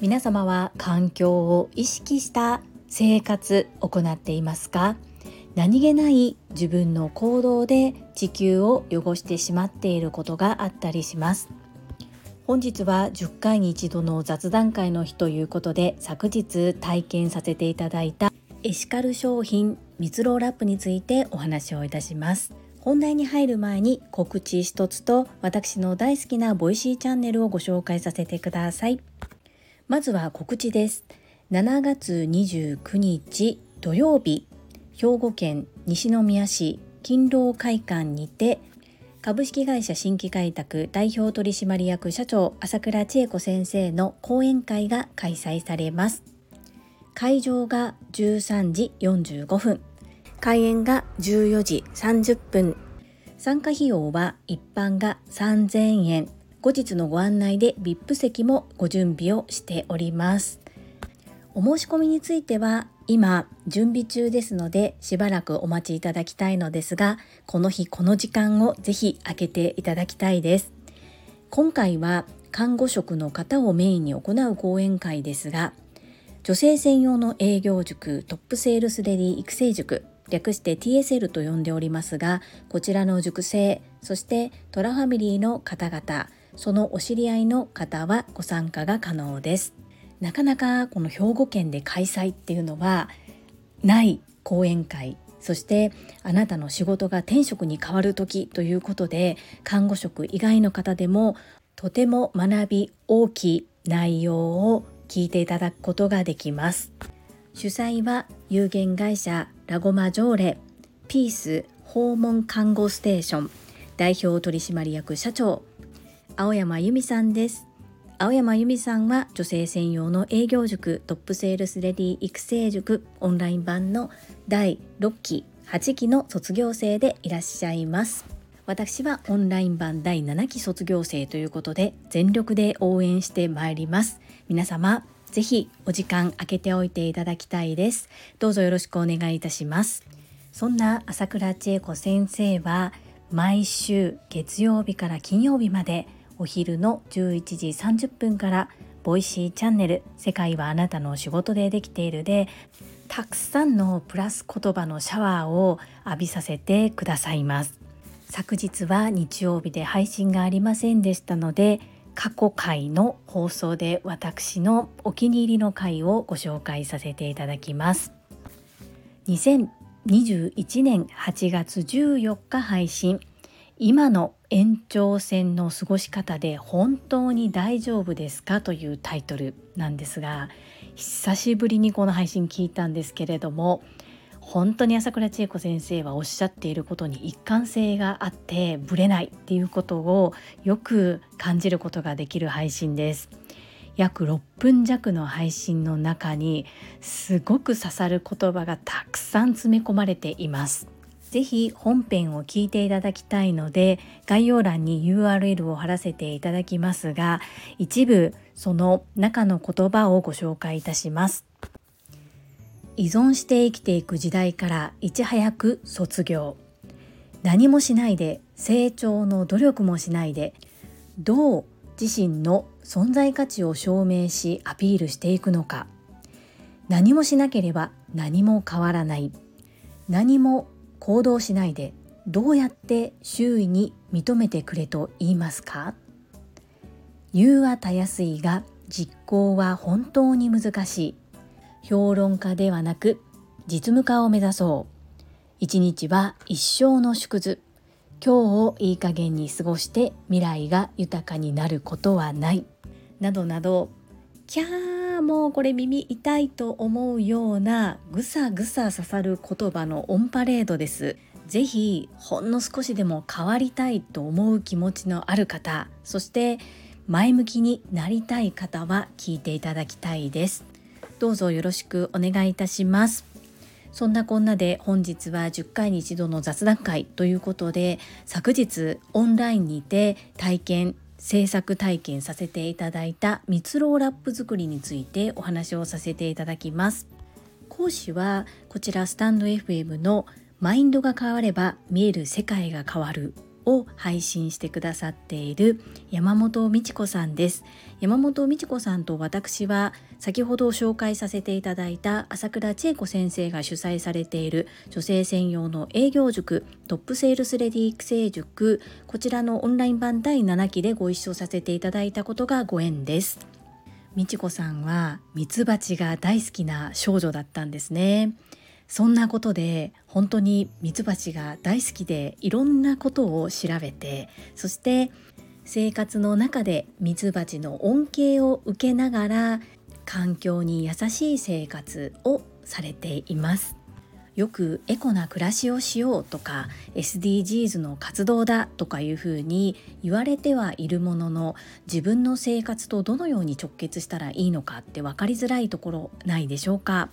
皆様は環境を意識した生活行っていますか？何気ない自分の行動で地球を汚してしまっていることがあったりします。本日は10回に一度の雑談会の日ということで昨日体験させていただいたエシカル商品蜜ろうラップについてお話をいたします。本題に入る前に告知一つと私の大好きな Voicy チャンネルをご紹介させてください。まずは告知です。7月29日土曜日兵庫県西宮市勤労会館にて株式会社新規開拓代表取締役社長朝倉千恵子先生の講演会が開催されます。会場が13時45分。開演が14時30分。参加費用は一般が3000円。後日のご案内で VIP 席もご準備をしております。お申し込みについては今準備中ですのでしばらくお待ちいただきたいのですがこの日この時間をぜひ開けていただきたいです。今回は看護職の方をメインに行う講演会ですが女性専用の営業塾トップセールスレディ育成塾略して TSL と呼んでおりますがこちらの塾生そしてトラファミリーの方々そのお知り合いの方はご参加が可能です。なかなかこの兵庫県で開催っていうのはない講演会そしてあなたの仕事が転職に変わる時ということで看護職以外の方でもとても学び大きい内容を聞いていただくことができます。主催は有限会社ラゴマ条例ピース訪問看護ステーション代表取締役社長青山由美さんです。青山由美さんは女性専用の営業塾トップセールスレディ育成塾オンライン版の第6期8期の卒業生でいらっしゃいます。私はオンライン版第7期卒業生ということで全力で応援してまいります。皆様ぜひお時間空けておいていただきたいです。どうぞよろしくお願いいたします。そんな朝倉千恵子先生は毎週月曜日から金曜日までお昼の11時30分から Voicy チャンネル「世界はあなたの仕事でできているで」たくさんのプラス言葉のシャワーを浴びさせてくださいます。昨日は日曜日で配信がありませんでしたので過去回の放送で私のお気に入りの回をご紹介させていただきます。2021年8月14日配信。今の延長戦の過ごし方で本当に大丈夫ですかというタイトルなんですが久しぶりにこの配信聞いたんですけれども本当に朝倉千恵子先生はおっしゃっていることに一貫性があってぶれないっていうことをよく感じることができる配信です。約6分弱の配信の中にすごく刺さる言葉がたくさん詰め込まれています。ぜひ本編を聞いていただきたいので概要欄に URL を貼らせていただきますが一部その中の言葉をご紹介いたします依存して生きていく時代からいち早く卒業。何もしないで成長の努力もしないでどう自身の存在価値を証明しアピールしていくのか。何もしなければ何も変わらない。何も行動しないでどうやって周囲に認めてくれと言いますか。言うはたやすいが実行は本当に難しい。評論家ではなく実務家を目指そう。一日は一生の縮図。今日をいい加減に過ごして未来が豊かになることはない。などなどキャーもうこれ耳痛いと思うようなぐさぐさ刺さる言葉のオンパレードです。ぜひほんの少しでも変わりたいと思う気持ちのある方そして前向きになりたい方は聞いていただきたいです。どうぞよろしくお願いいたします。そんなこんなで本日は10回に一度の雑談会ということで昨日オンラインにて体験制作体験させていただいた蜜ろうラップ作りについてお話をさせていただきます。講師はこちらスタンド FM のマインドが変われば見える世界が変わるを配信してくださっている山本美智子さんです。山本美智子さんと私は先ほど紹介させていただいた朝倉千恵子先生が主催されている女性専用の営業塾トップセールスレディ育成塾。こちらのオンライン版第7期でご一緒させていただいたことがご縁です。美智子さんはミツバチが大好きな少女だったんですね。そんなことで本当にミツバチが大好きでいろんなことを調べてそして生活の中でミツバチの恩恵を受けながら環境に優しい生活をされています。よくエコな暮らしをしようとか SDGs の活動だとかいうふうに言われてはいるものの自分の生活とどのように直結したらいいのかって分かりづらいところないでしょうか。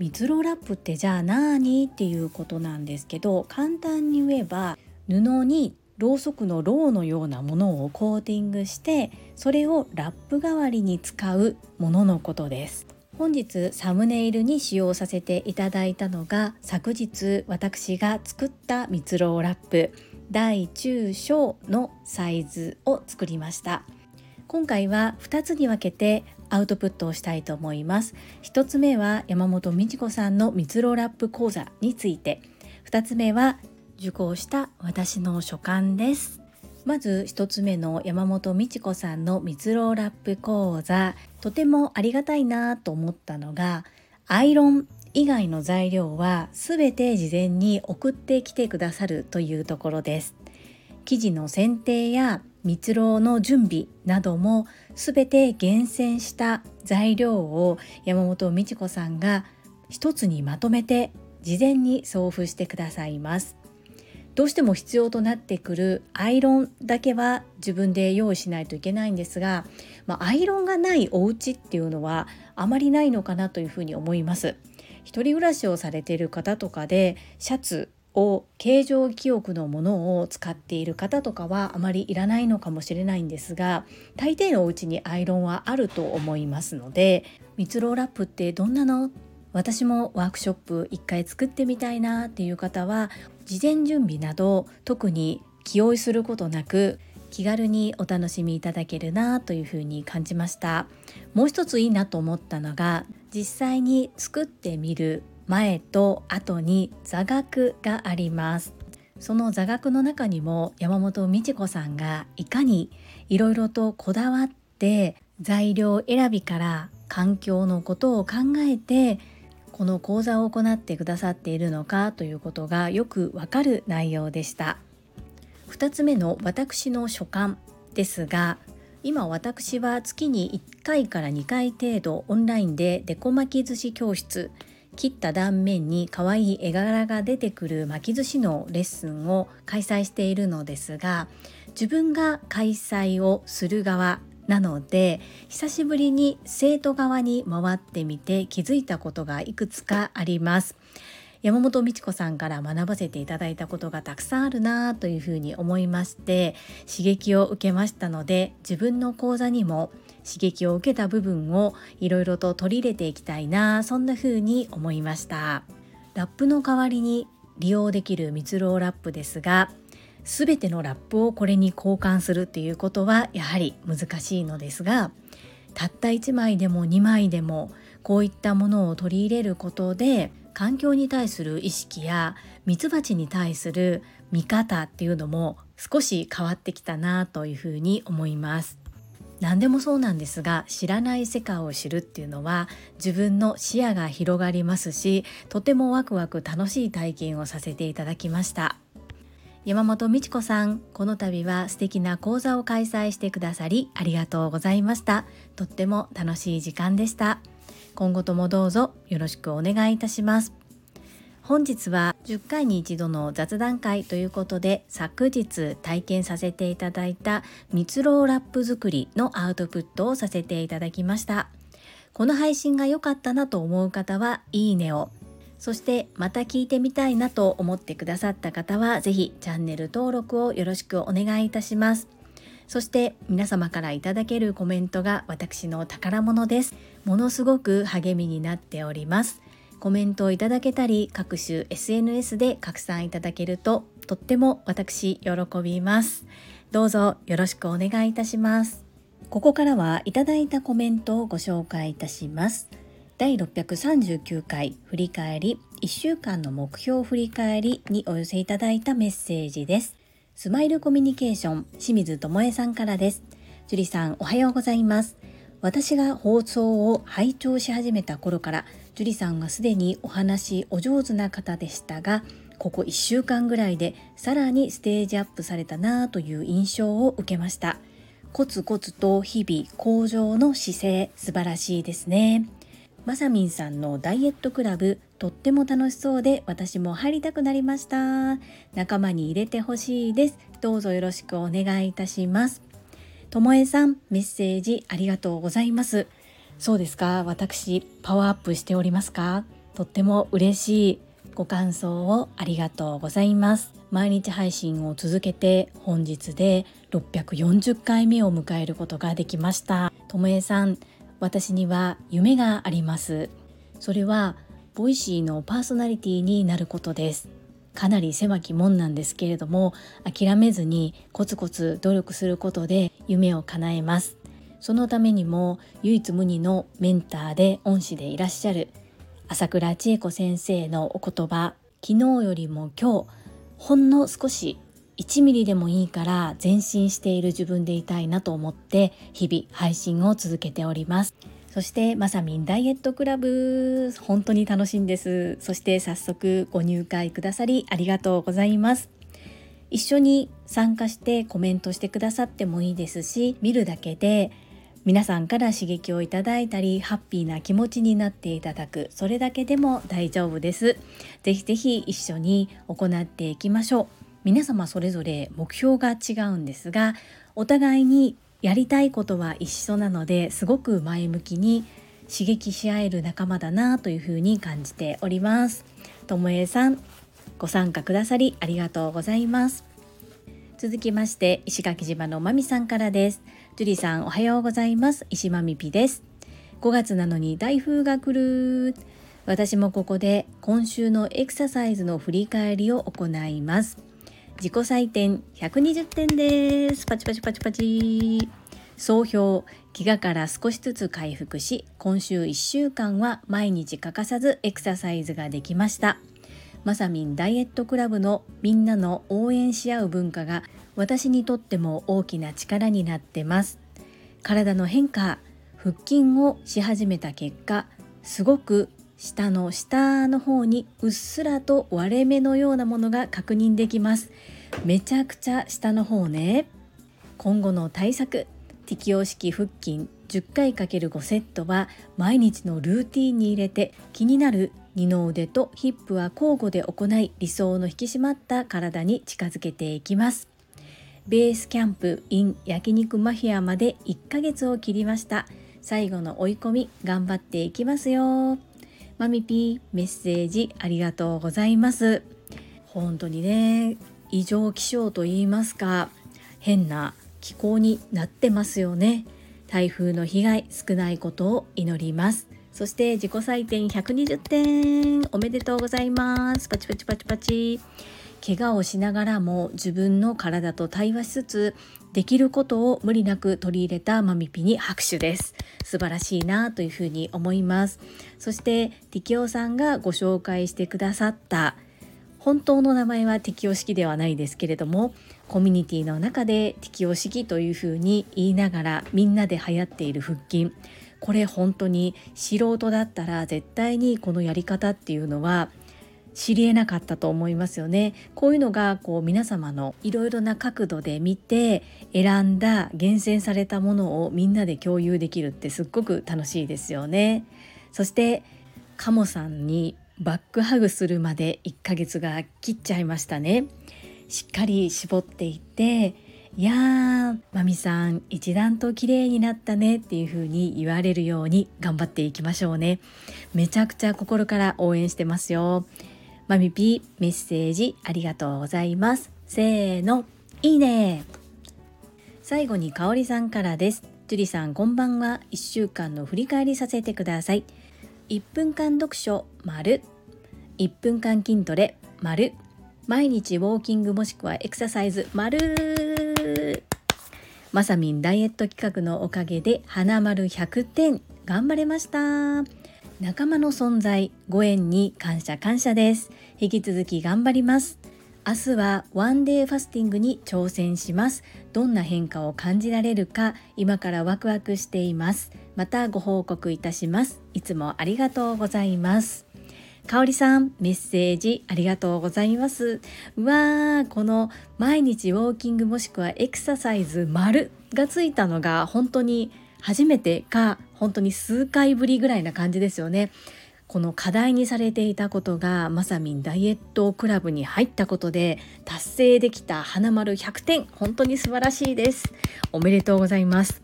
蜜ろラップってじゃあ何っていうことなんですけど簡単に言えば布にろうそくのろうのようなものをコーティングしてそれをラップ代わりに使うもののことです。本日サムネイルに使用させていただいたのが昨日私が作った蜜ろうラップ大中小のサイズを作りました。今回は2つに分けてアウトプットをしたいと思います。1つ目は山本美智子さんの蜜ろラップ講座について。2つ目は受講した私の所感です。まず1つ目の山本美智子さんの蜜ろラップ講座。とてもありがたいなと思ったのがアイロン以外の材料は全て事前に送ってきてくださるというところです。生地の選定や蜜蝋の準備なども全て厳選した材料を山本美智子さんが一つにまとめて事前に送付してくださいます。どうしても必要となってくるアイロンだけは自分で用意しないといけないんですが、まあ、アイロンがないお家っていうのはあまりないのかなというふうに思います。一人暮らしをされている方とかでシャツを形状記憶のものを使っている方とかはあまりいらないのかもしれないんですが大抵のお家にアイロンはあると思いますので蜜ろラップってどんなの？私もワークショップ一回作ってみたいなっていう方は事前準備など特に気負いすることなく気軽にお楽しみいただけるなというふうに感じました。もう一ついいなと思ったのが実際に作ってみる前と後に座学があります。その座学の中にも山本美智子さんがいかにいろいろとこだわって材料選びから環境のことを考えてこの講座を行ってくださっているのかということがよくわかる内容でした。2つ目の私の所感ですが今私は月に1回から2回程度オンラインでデコ巻き寿司教室切った断面に可愛い絵柄が出てくる巻き寿司のレッスンを開催しているのですが自分が開催をする側なので久しぶりに生徒側に回ってみて気づいたことがいくつかあります。山本美智子さんから学ばせていただいたことがたくさんあるなというふうに思いまして刺激を受けましたので自分の講座にも刺激を受けた部分をいろいろと取り入れていきたいなそんな風に思いました。ラップの代わりに利用できる蜜ろラップですが全てのラップをこれに交換するっていうことはやはり難しいのですがたった1枚でも2枚でもこういったものを取り入れることで環境に対する意識やミツバチに対する見方っていうのも少し変わってきたなというふうに思います。何でもそうなんですが知らない世界を知るっていうのは自分の視野が広がりますしとてもワクワク楽しい体験をさせていただきました。山本美智子さんこの度は素敵な講座を開催してくださりありがとうございました。とっても楽しい時間でした。今後ともどうぞよろしくお願いいたします。本日は10回に一度の雑談会ということで昨日体験させていただいた蜜ろラップ作りのアウトプットをさせていただきました。この配信が良かったなと思う方はいいねを。そしてまた聞いてみたいなと思ってくださった方は是非チャンネル登録をよろしくお願いいたします。そして皆様からいただけるコメントが私の宝物です。ものすごく励みになっております。コメントをいただけたり各種 SNS で拡散いただけるととっても私喜びます。どうぞよろしくお願いいたします。ここからはいただいたコメントをご紹介いたします。第639回振り返り。1週間の目標振り返りにお寄せいただいたメッセージです。スマイルコミュニケーション清水智恵さんからです。樹里さんおはようございます。私が放送を拝聴し始めた頃から樹里さんはすでにお話お上手な方でしたがここ1週間ぐらいでさらにステージアップされたなという印象を受けました。コツコツと日々向上の姿勢素晴らしいですね。まさみんさんのダイエットクラブとっても楽しそうで私も入りたくなりました。仲間に入れてほしいです。どうぞよろしくお願いいたします。ともえさんメッセージありがとうございます。そうですか？私パワーアップしておりますか？とっても嬉しいご感想をありがとうございます。毎日配信を続けて本日で640回目を迎えることができました。ともえさん私には夢があります。それは Voicy のパーソナリティになることです。かなり狭き門なんですけれども諦めずにコツコツ努力することで夢を叶えます。そのためにも唯一無二のメンターで恩師でいらっしゃる朝倉千恵子先生のお言葉昨日よりも今日ほんの少し1ミリでもいいから前進している自分でいたいなと思って日々配信を続けております。そしてまさみんダイエットクラブ。本当に楽しいんです。そして早速ご入会くださりありがとうございます。一緒に参加してコメントしてくださってもいいですし見るだけで皆さんから刺激をいただいたりハッピーな気持ちになっていただく。それだけでも大丈夫です。ぜひぜひ一緒に行っていきましょう。皆様それぞれ目標が違うんですがお互いにやりたいことは一緒なのですごく前向きに刺激し合える仲間だなというふうに感じております。ともえさんご参加くださりありがとうございます。続きまして石垣島のまみさんからです。ジュリさんおはようございます。石まみぴです。5月なのに台風が来る。私もここで今週のエクササイズの振り返りを行います。自己採点120点です。パチパチパチパチ。総評怪我から少しずつ回復し今週1週間は毎日欠かさずエクササイズができました。まさみんダイエットクラブのみんなの応援し合う文化が私にとっても大きな力になってます。体の変化腹筋をし始めた結果すごく下の下の方にうっすらと割れ目のようなものが確認できます。めちゃくちゃ下の方ね。今後の対策適応式腹筋10回 ×5 セットは毎日のルーティンに入れて気になる二の腕とヒップは交互で行い理想の引き締まった体に近づけていきます。ベースキャンプ in 焼肉マフィアまで1ヶ月を切りました。最後の追い込み頑張っていきますよ。マミピーメッセージありがとうございます。本当にね異常気象と言いますか変な気候になってますよね。台風の被害少ないことを祈ります。そして自己採点120点。おめでとうございます。パチパチパチパチ。怪我をしながらも自分の体と対話しつつできることを無理なく取り入れたマミピに拍手です。素晴らしいなというふうに思います。そしてティキオさんがご紹介してくださった本当の名前は適応式ではないですけれどもコミュニティの中で適応式というふうに言いながらみんなで流行っている腹筋。これ本当に素人だったら絶対にこのやり方っていうのは知りえなかったと思いますよね。こういうのがこう皆様のいろいろな角度で見て選んだ厳選されたものをみんなで共有できるってすっごく楽しいですよね。そしてカモさんにバックハグするまで1ヶ月が切っちゃいましたね。しっかり絞っていっていやーまみさん一段と綺麗になったねっていう風に言われるように頑張っていきましょうね。めちゃくちゃ心から応援してますよ。マミピーメッセージありがとうございます。せーの、いいね最後にかおりさんからです。ジュリさんこんばんは。1週間の振り返りさせてください。1分間読書丸1分間筋トレ丸毎日ウォーキングもしくはエクササイズ丸まさみんダイエット企画のおかげで花丸100点頑張れました仲間の存在ご縁に感謝感謝です。引き続き頑張ります。明日はワンデーファスティングに挑戦します。どんな変化を感じられるか今からワクワクしています。またご報告いたします。いつもありがとうございます。かおりさんメッセージありがとうございます。うわーこの毎日ウォーキングもしくはエクササイズ丸がついたのが本当に初めてか本当に数回ぶりぐらいな感じですよね。この課題にされていたことがまさみんダイエットクラブに入ったことで達成できた花丸100点本当に素晴らしいです。おめでとうございます。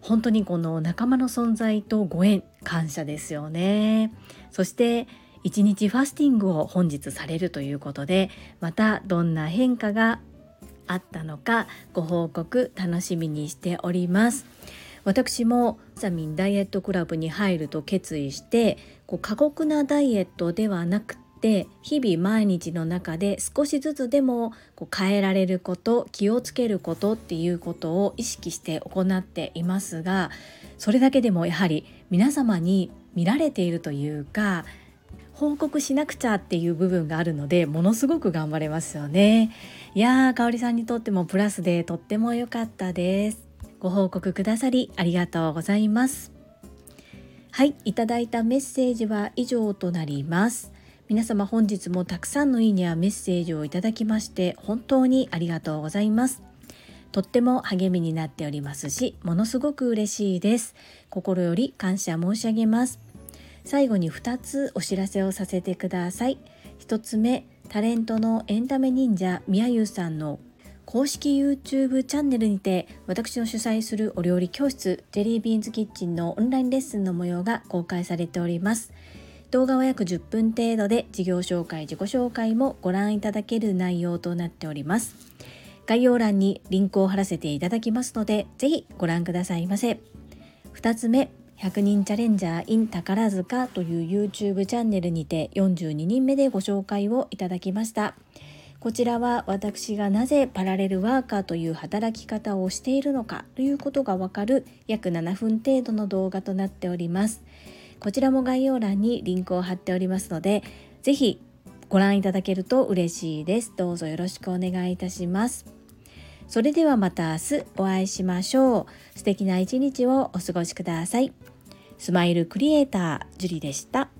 本当にこの仲間の存在とご縁感謝ですよね。そして1日ファスティングを本日されるということでまたどんな変化があったのかご報告楽しみにしております。私もサミンダイエットクラブに入ると決意してこう過酷なダイエットではなくて日々毎日の中で少しずつでもこう変えられること気をつけることっていうことを意識して行っていますがそれだけでもやはり皆様に見られているというか報告しなくちゃっていう部分があるのでものすごく頑張れますよね。いやーかおりさんにとってもプラスでとっても良かったです。ご報告くださりありがとうございます。はいいただいたメッセージは以上となります。皆様本日もたくさんのいいねやメッセージをいただきまして本当にありがとうございます。とっても励みになっておりますしものすごく嬉しいです。心より感謝申し上げます。最後に2つお知らせをさせてください。1つ目タレントのエンタメ忍者みやゆさんの公式 YouTube チャンネルにて私の主催するお料理教室ジェリービーンズキッチンのオンラインレッスンの模様が公開されております。動画は約10分程度で事業紹介自己紹介もご覧いただける内容となっております。概要欄にリンクを貼らせていただきますのでぜひご覧くださいませ。2つ目100人チャレンジャー in 宝塚という YouTube チャンネルにて42人目でご紹介をいただきました。こちらは私がなぜパラレルワーカーという働き方をしているのかということがわかる約7分程度の動画となっております。こちらも概要欄にリンクを貼っておりますので、ぜひご覧いただけると嬉しいです。どうぞよろしくお願いいたします。それではまた明日お会いしましょう。素敵な一日をお過ごしください。スマイルクリエイター、ジュリでした。